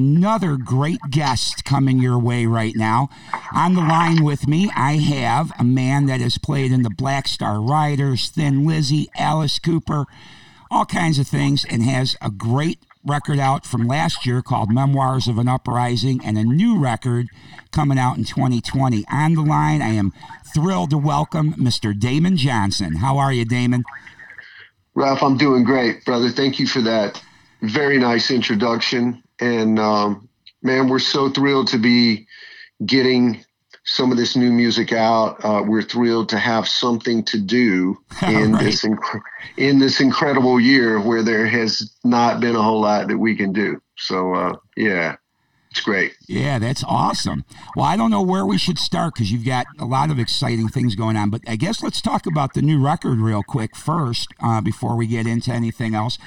another great guest coming your way right now. On the line with me, I have a man that has played in the Black Star Riders, Thin Lizzy, Alice Cooper, all kinds of things, and has a great record out from last year called Memoirs of an Uprising and a new record coming out in 2020. On the line, I am thrilled to welcome Mr. Damon Johnson. How are you, Damon? Ralph, I'm doing great, brother. Thank you for that very nice introduction. And um, man, we're so thrilled to be getting some of this new music out. Uh, we're thrilled to have something to do in right. this inc- in this incredible year where there has not been a whole lot that we can do. So uh, yeah, it's great. Yeah, that's awesome. Well, I don't know where we should start because you've got a lot of exciting things going on. But I guess let's talk about the new record real quick first uh, before we get into anything else.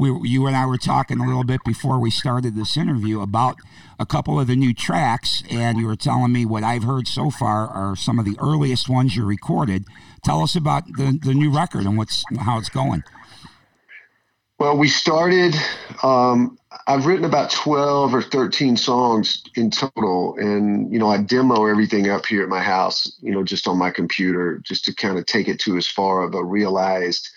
We, you and I were talking a little bit before we started this interview about a couple of the new tracks, and you were telling me what I've heard so far are some of the earliest ones you recorded. Tell us about the, the new record and what's how it's going. Well, we started. Um, I've written about twelve or thirteen songs in total, and you know I demo everything up here at my house. You know, just on my computer, just to kind of take it to as far of a realized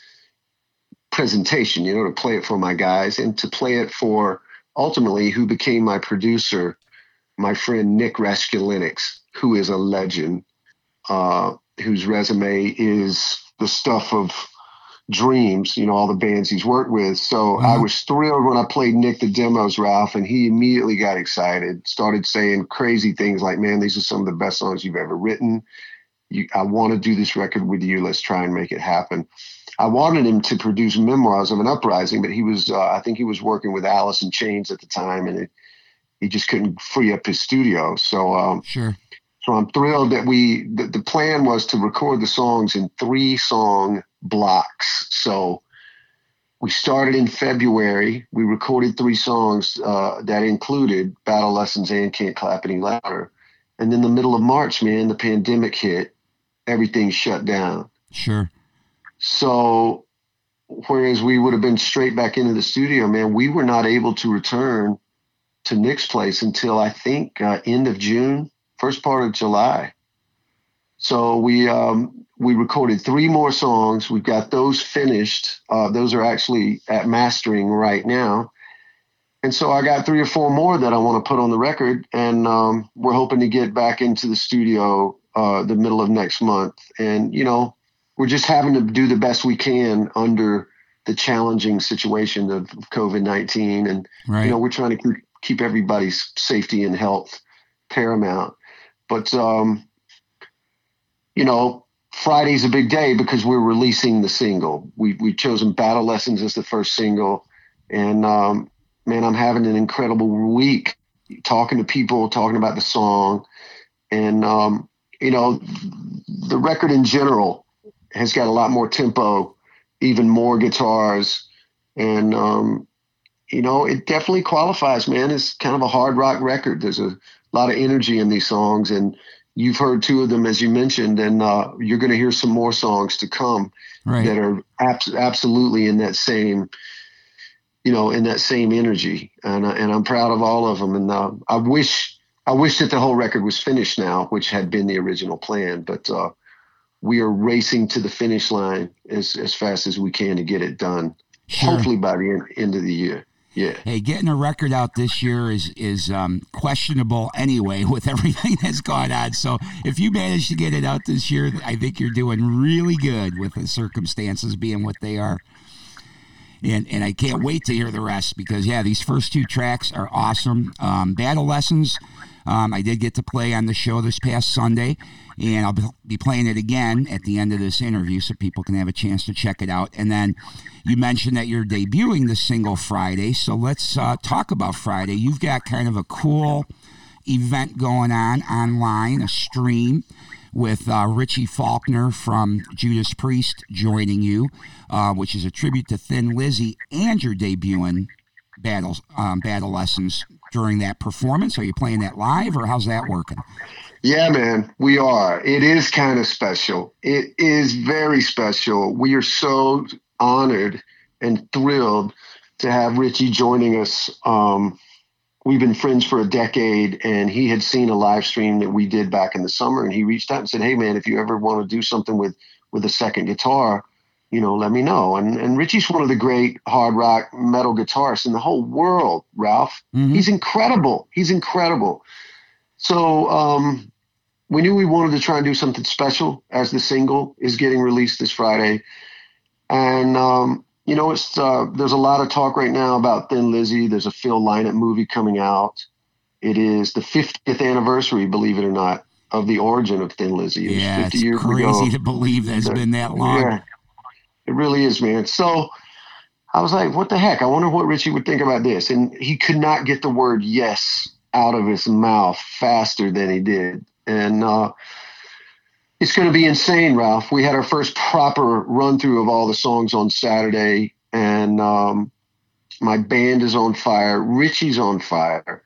presentation. You know, to play it for my guys and to play it for ultimately who became my producer, my friend Nick Raskulinecz, who is a legend, uh, whose resume is the stuff of dreams, you know, all the bands he's worked with. So I mm-hmm. was thrilled when I played Nick the demos, Ralph, and he immediately got excited, started saying crazy things like, man, these are some of the best songs you've ever written. You, I want to do this record with you. Let's try and make it happen. I wanted him to produce Memoirs of an Uprising, but he was, uh, I think he was working with Alice in Chains at the time, and it, he just couldn't free up his studio. So, um, sure. So I'm thrilled that we, the, the plan was to record the songs in three song blocks. So we started in February. We recorded three songs uh, that included Battle Lessons and Can't Clap Any Louder. And then the middle of March, man, the pandemic hit. Everything shut down. Sure. So whereas we would have been straight back into the studio, man, we were not able to return to Nick's place until I think uh, end of June, first part of July. So we um, we recorded three more songs. We've got those finished. Uh, those are actually at mastering right now. And so I got three or four more that I want to put on the record, and um, we're hoping to get back into the studio uh, the middle of next month. And you know, we're just having to do the best we can under the challenging situation of COVID nineteen, and right. you know, we're trying to keep keep everybody's safety and health paramount. But um, you know, Friday's a big day because we're releasing the single. We we've chosen Battle Lessons as the first single, and um, man, I'm having an incredible week talking to people, talking about the song, and um, you know, the record in general has got a lot more tempo, even more guitars, and um, you know, it definitely qualifies, man. It's kind of a hard rock record. There's a lot of energy in these songs, and you've heard two of them as you mentioned, and uh, you're going to hear some more songs to come right. that are abs- absolutely in that same, you know, in that same energy. And uh, and I'm proud of all of them. And uh, I wish I wish that the whole record was finished now, which had been the original plan. But uh, we are racing to the finish line as as fast as we can to get it done. Sure. Hopefully by the end, end of the year. Yeah. Hey, getting a record out this year is is um, questionable anyway with everything that's gone on. So if you manage to get it out this year, I think you're doing really good with the circumstances being what they are. And and I can't wait to hear the rest because yeah, these first two tracks are awesome. Um, Battle Lessons, um, I did get to play on the show this past Sunday, and I'll be playing it again at the end of this interview so people can have a chance to check it out. And then you mentioned that you're debuting the single Friday, so let's uh, talk about Friday. You've got kind of a cool event going on online, a stream with uh, Richie Faulkner from Judas Priest joining you, uh, which is a tribute to Thin Lizzy, and you're debuting battles, um, battle lessons during that performance. Are you playing that live, or how's that working? Yeah, man, we are. It is kind of special. It is very special. We are so honored and thrilled to have Richie joining us um, we've been friends for a decade, and he had seen a live stream that we did back in the summer, and he reached out and said, "Hey, man, if you ever want to do something with with a second guitar." You know, let me know. And and Richie's one of the great hard rock metal guitarists in the whole world. Ralph, mm-hmm. he's incredible. He's incredible. So um, we knew we wanted to try and do something special as the single is getting released this Friday. And um, you know, it's uh, there's a lot of talk right now about Thin Lizzy. There's a Phil Lynott movie coming out. It is the 50th anniversary, believe it or not, of the origin of Thin Lizzy. It yeah, it's crazy ago. to believe that it's been that long. Yeah, it really is, man. So I was like, what the heck? I wonder what Richie would think about this. And he could not get the word yes out of his mouth faster than he did. And uh, it's going to be insane, Ralph. We had our first proper run through of all the songs on Saturday, and um, my band is on fire. Richie's on fire.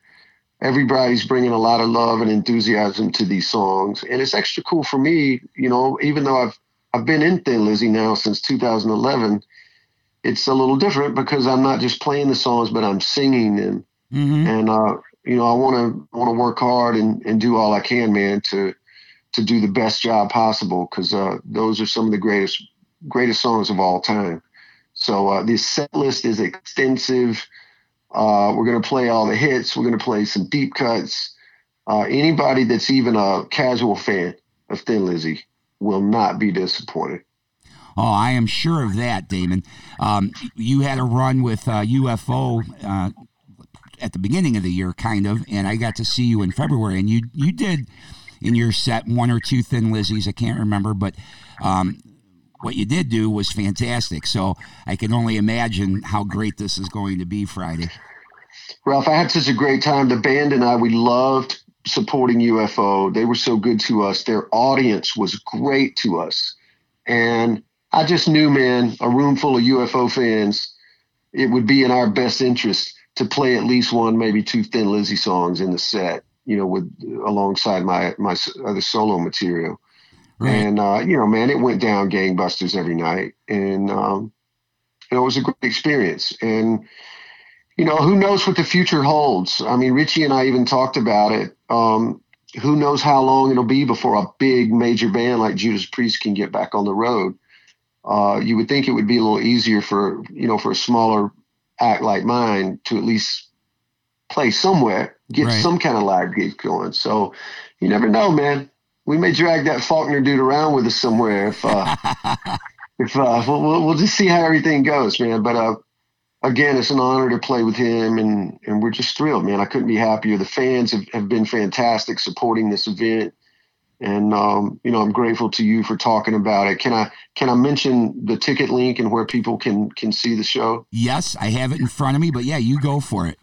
Everybody's bringing a lot of love and enthusiasm to these songs, and it's extra cool for me. You know, even though I've I've been in Thin Lizzy now since 2011, it's a little different because I'm not just playing the songs, but I'm singing them, mm-hmm. and uh, you know, I want to want to work hard and, and do all I can, man, to to do the best job possible because uh, those are some of the greatest greatest songs of all time. So uh, this set list is extensive. Uh, we're going to play all the hits. We're going to play some deep cuts. Uh, anybody that's even a casual fan of Thin Lizzy will not be disappointed. Oh, I am sure of that, Damon. Um, you had a run with UFO uh, at the beginning of the year, kind of, and I got to see you in February, and you you did in your set, one or two Thin Lizzies. I can't remember, but um, what you did do was fantastic. So I can only imagine how great this is going to be Friday. Ralph, I had such a great time. The band and I, we loved supporting UFO. They were so good to us. Their audience was great to us. And I just knew, man, a room full of UFO fans, it would be in our best interest to play at least one, maybe two Thin Lizzy songs in the set you know, with alongside my my other solo material. Right. And uh, you know, man, it went down gangbusters every night, and um, it was a great experience. And you know, who knows what the future holds? I mean, Richie and I even talked about it. Um, who knows how long it'll be before a big major band like Judas Priest can get back on the road? Uh, you would think it would be a little easier for you know for a smaller act like mine to at least play somewhere, get right. some kind of live gig going. So you never know, man. We may drag that Faulkner dude around with us somewhere if uh, if uh, we'll, we'll just see how everything goes, man. But uh, again, it's an honor to play with him, and and we're just thrilled, man. I couldn't be happier. The fans have, have been fantastic supporting this event, and um, you know I'm grateful to you for talking about it. Can I can I mention the ticket link and where people can can see the show? Yes, I have it in front of me, but yeah, you go for it.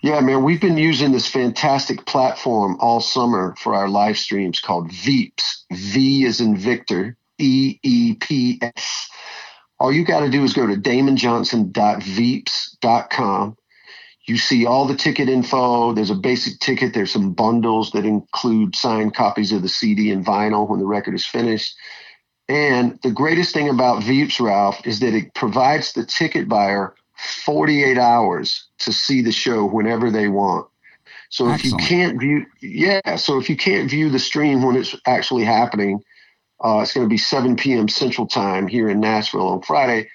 Yeah, man, we've been using this fantastic platform all summer for our live streams called Veeps. V is in Victor, E E P S. All you got to do is go to damonjohnson.veeps.com. You see all the ticket info. There's a basic ticket. There's some bundles that include signed copies of the CD and vinyl when the record is finished. And the greatest thing about Veeps, Ralph, is that it provides the ticket buyer 48 hours to see the show whenever they want. So Excellent. if you can't view, yeah, so if you can't view the stream when it's actually happening, uh, it's going to be 7 p.m. Central Time here in Nashville on Friday.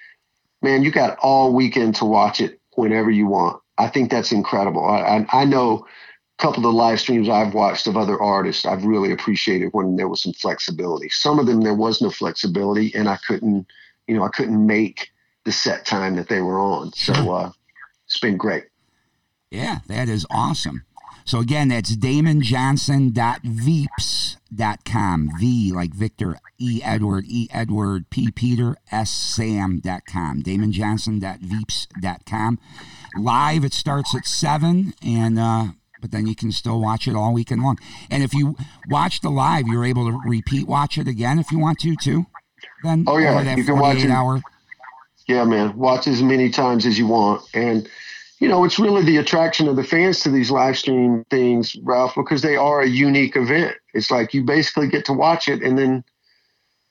Man, you got all weekend to watch it whenever you want. I think that's incredible. I, I, I know a couple of the live streams I've watched of other artists, I've really appreciated when there was some flexibility. Some of them there was no flexibility, and I couldn't, you know, I couldn't make the set time that they were on. So uh, it's been great. Yeah, that is awesome. So again, that's damonjohnson.veeps.com. V like Victor, E Edward, E Edward, P Peter, S Sam.com. damonjohnson.veeps.com. Live, it starts at 7, and uh, but then you can still watch it all weekend long. And if you watch the live, you're able to repeat watch it again if you want to, too. Then oh yeah, you can watch it. Hour yeah, man. Watch as many times as you want. And, you know, it's really the attraction of the fans to these live stream things, Ralph, because they are a unique event. It's like you basically get to watch it and then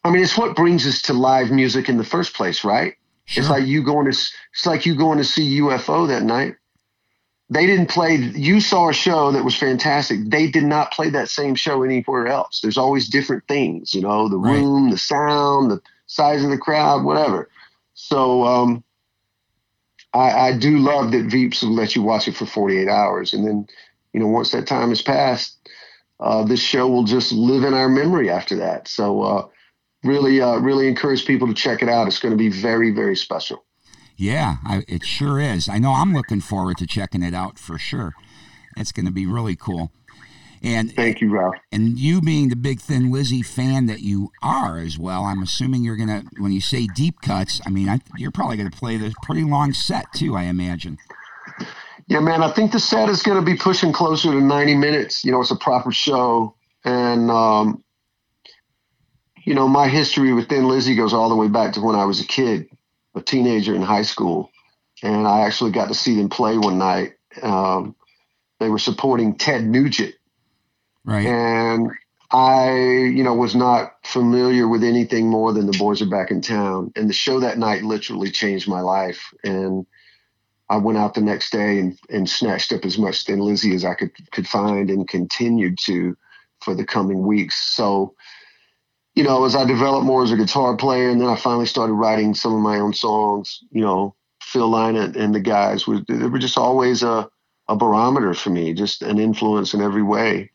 I mean, it's what brings us to live music in the first place, right? Sure. It's like you going to it's like you going to see UFO that night. they didn't play. You saw a show that was fantastic. They did not play that same show anywhere else. There's always different things, you know, the Right. room, the sound, the size of the crowd, whatever. So um, I, I do love that Veeps will let you watch it for 48 hours, and then you know once that time has passed, uh, this show will just live in our memory after that. So uh, really, uh, really encourage people to check it out. It's going to be very, very special. Yeah, I, it sure is. I know I'm looking forward to checking it out for sure. It's going to be really cool. And Thank you, Ralph. and you being the big Thin Lizzy fan that you are as well, I'm assuming you're gonna when you say deep cuts. I mean, I, you're probably gonna play this pretty long set too. I imagine. Yeah, man, I think the set is going to be pushing closer to 90 minutes. You know, it's a proper show. And, um, you know, my history with Thin Lizzy goes all the way back to when I was a kid, a teenager in high school. And I actually got to see them play one night. Um, they were supporting Ted Nugent. Right. And I, you know, was not familiar with anything more than the boys are back in town. And the show that night literally changed my life. And I went out the next day and, and snatched up as much Thin Lizzy as I could could find and continued to for the coming weeks. So, you know, as I developed more as a guitar player, and then I finally started writing some of my own songs, you know, Phil Lynott and the guys were they were just always a, a barometer for me, just an influence in every way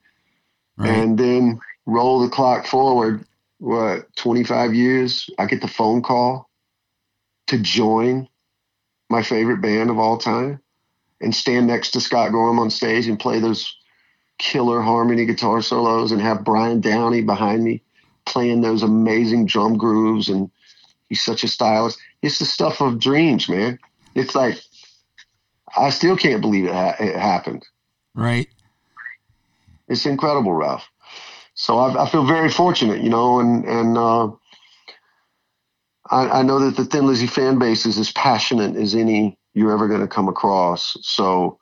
Right. and then roll the clock forward what 25 years i get the phone call to join my favorite band of all time and stand next to scott gorham on stage and play those killer harmony guitar solos and have brian downey behind me playing those amazing drum grooves and he's such a stylist it's the stuff of dreams man it's like i still can't believe it, ha- it happened right. It's incredible, Ralph. So I, I feel very fortunate, you know, and and uh, I, I know that the Thin Lizzy fan base is as passionate as any you're ever going to come across. So,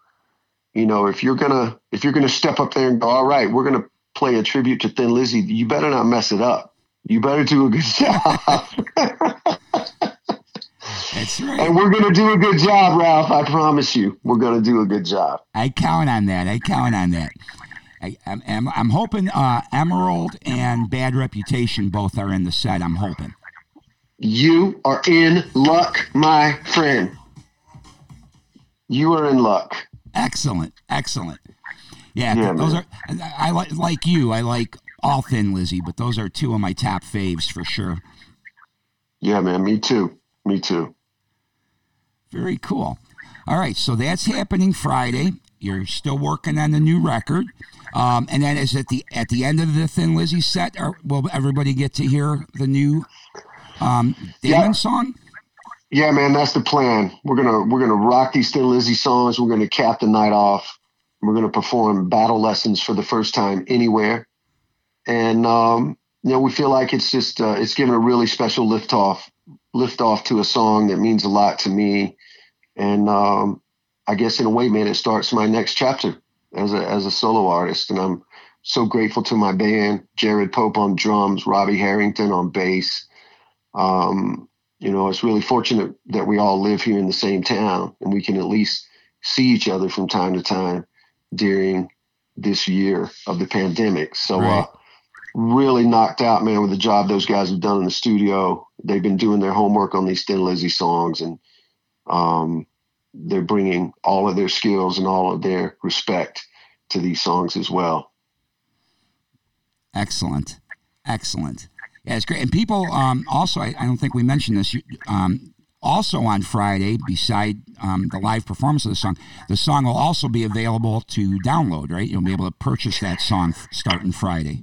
you know, if you're gonna if you're gonna step up there and go, all right, we're gonna play a tribute to Thin Lizzy, you better not mess it up. You better do a good job. That's right. and we're gonna do a good job, Ralph. I promise you, we're gonna do a good job. I count on that. I count on that. I, I'm, I'm, I'm hoping uh, Emerald and Bad Reputation both are in the set. I'm hoping. You are in luck, my friend. You are in luck. Excellent, excellent. Yeah, Yeah, those man. are. I, I like like you. I like all Thin Lizzy, but those are two of my top faves for sure. Yeah, man. Me too. Me too. Very cool. All right, so that's happening Friday. You're still working on the new record, um, and then is it the at the end of the Thin Lizzy set, or will everybody get to hear the new um, Damon Yeah. song? Yeah, man. That's the plan. We're gonna we're gonna rock these Thin Lizzy songs. We're gonna cap the night off. We're gonna perform battle lessons for the first time anywhere, and um, you know we feel like it's just uh, it's given a really special lift off lift off to a song that means a lot to me, and um, I guess in a way, man, it starts my next chapter as a as a solo artist, and I'm so grateful to my band, Jared Pope on drums, Robbie Harrington on bass. Um, you know, it's really fortunate that we all live here in the same town and we can at least see each other from time to time during this year of the pandemic. So, Right. uh, really knocked out, man, with the job those guys have done in the studio. They've been doing their homework on these Thin Lizzy songs and, um, they're bringing all of their skills and all of their respect to these songs as well. Excellent, excellent. Yeah, it's great. And people um, also, I, I don't think we mentioned this. Um, also on Friday, beside um, the live performance of the song, the song will also be available to download. Right, you'll be able to purchase that song starting Friday.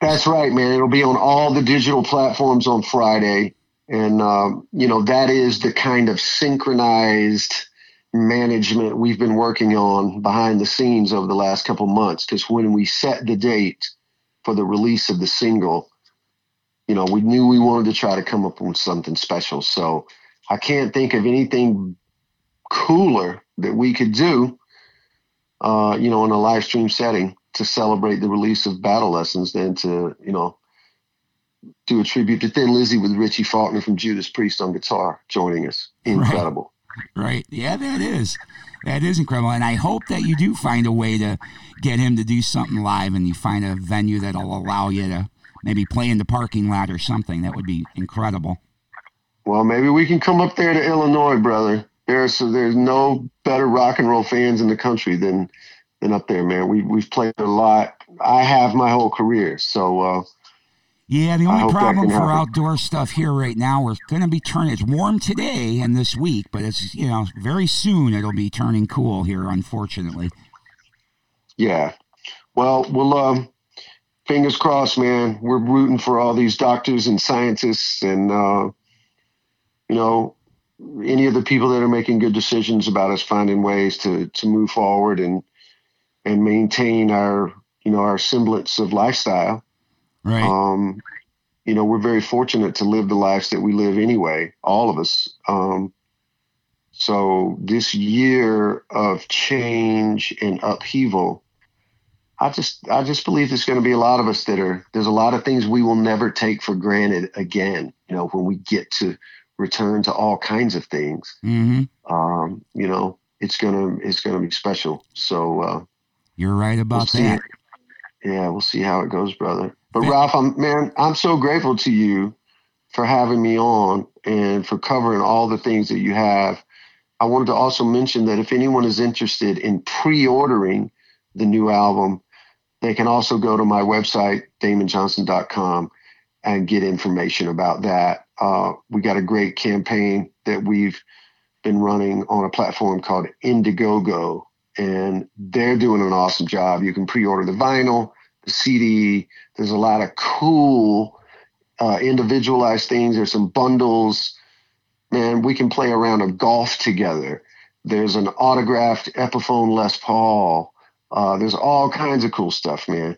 That's right, man. It'll be on all the digital platforms on Friday. And, um, you know, that is the kind of synchronized management we've been working on behind the scenes over the last couple months. Because when we set the date for the release of the single, you know, we knew we wanted to try to come up with something special. So I can't think of anything cooler that we could do, uh, you know, in a live stream setting to celebrate the release of Battle Lessons than to, you know, do a tribute to Thin Lizzy with Richie Faulkner from Judas Priest on guitar joining us. Incredible. Right. Yeah, that is. That is incredible. And I hope that you do find a way to get him to do something live and you find a venue that'll allow you to maybe play in the parking lot or something. That would be incredible. Well, maybe we can come up there to Illinois, brother. There's there's no better rock and roll fans in the country than than up there, man. We we've played a lot. I have my whole career, so uh, yeah, the only problem for outdoor stuff here right now, we're going to be turning. It's warm today and this week, but it's you know very soon it'll be turning cool here. Unfortunately. Yeah. Well, we'll um, fingers crossed, man. We're rooting for all these doctors and scientists, and uh, you know, any of the people that are making good decisions about us finding ways to to move forward and and maintain our you know our semblance of lifestyle Right. Um, you know, we're very fortunate to live the lives that we live anyway, all of us. Um, so this year of change and upheaval, I just I just believe there's going to be a lot of us that are there's a lot of things we will never take for granted again. You know, when we get to return to all kinds of things, mm-hmm. um, you know, it's gonna it's gonna be special. So uh, you're right about we'll that. Yeah, we'll see how it goes, brother. But Ralph, I'm man, I'm so grateful to you for having me on and for covering all the things that you have. I wanted to also mention that if anyone is interested in pre-ordering the new album, they can also go to my website, damonjohnson.com, and get information about that. Uh, we got a great campaign that we've been running on a platform called Indiegogo, and they're doing an awesome job. You can pre-order the vinyl, CD. There's a lot of cool uh, individualized things. There's some bundles. Man, we can play around a golf together. There's an autographed Epiphone Les Paul. Uh, there's all kinds of cool stuff, man.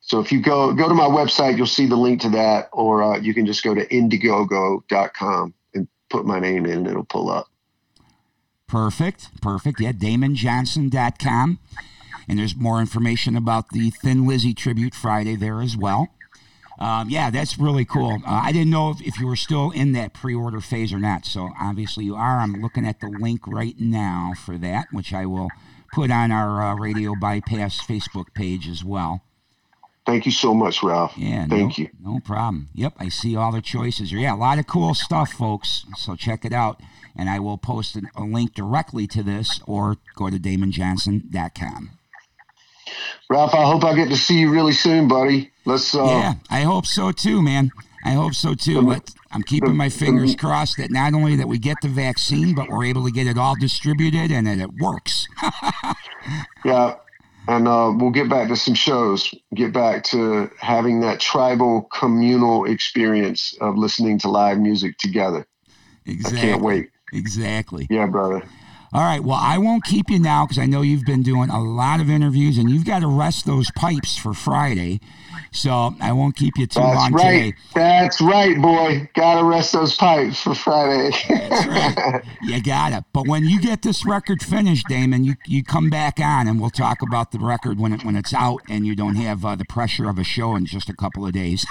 So if you go go to my website, you'll see the link to that, or uh, you can just go to Indiegogo.com and put my name in, and it'll pull up. Perfect, perfect. Yeah, DamonJohnson.com. And there's more information about the Thin Lizzy Tribute Friday there as well. Um, yeah, that's really cool. Uh, I didn't know if, if you were still in that pre order phase or not. So obviously you are. I'm looking at the link right now for that, which I will put on our uh, Radio Bypass Facebook page as well. Thank you so much, Ralph. Yeah, thank no, you. No problem. Yep, I see all the choices. Here. Yeah, a lot of cool stuff, folks. So check it out. And I will post a link directly to this or go to damonjohnson.com. Ralph, I hope I get to see you really soon, buddy. Let's. Uh, yeah, I hope so too, man. I hope so too. But I'm keeping my fingers crossed that not only that we get the vaccine, but we're able to get it all distributed and that it works. yeah, and uh, we'll get back to some shows. Get back to having that tribal communal experience of listening to live music together. Exactly. I can't wait. Exactly. Yeah, brother. All right. Well, I won't keep you now because I know you've been doing a lot of interviews and you've got to rest those pipes for Friday. So I won't keep you too That's long right. today. That's right, boy. Got to rest those pipes for Friday. That's right. You got it. But when you get this record finished, Damon, you, you come back on and we'll talk about the record when it when it's out and you don't have uh, the pressure of a show in just a couple of days.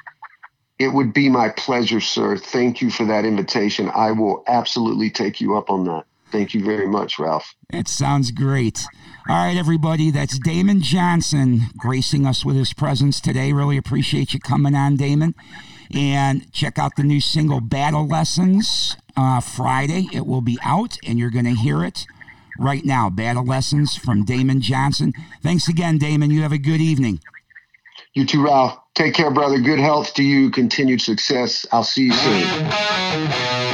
it would be my pleasure, sir. Thank you for that invitation. I will absolutely take you up on that. Thank you very much, Ralph. It sounds great. All right, everybody, that's Damon Johnson gracing us with his presence today. Really appreciate you coming on, Damon. And check out the new single Battle Lessons uh, Friday. It will be out, and you're going to hear it right now. Battle Lessons from Damon Johnson. Thanks again, Damon. You have a good evening. You too, Ralph. Take care, brother. Good health to you. Continued success. I'll see you soon.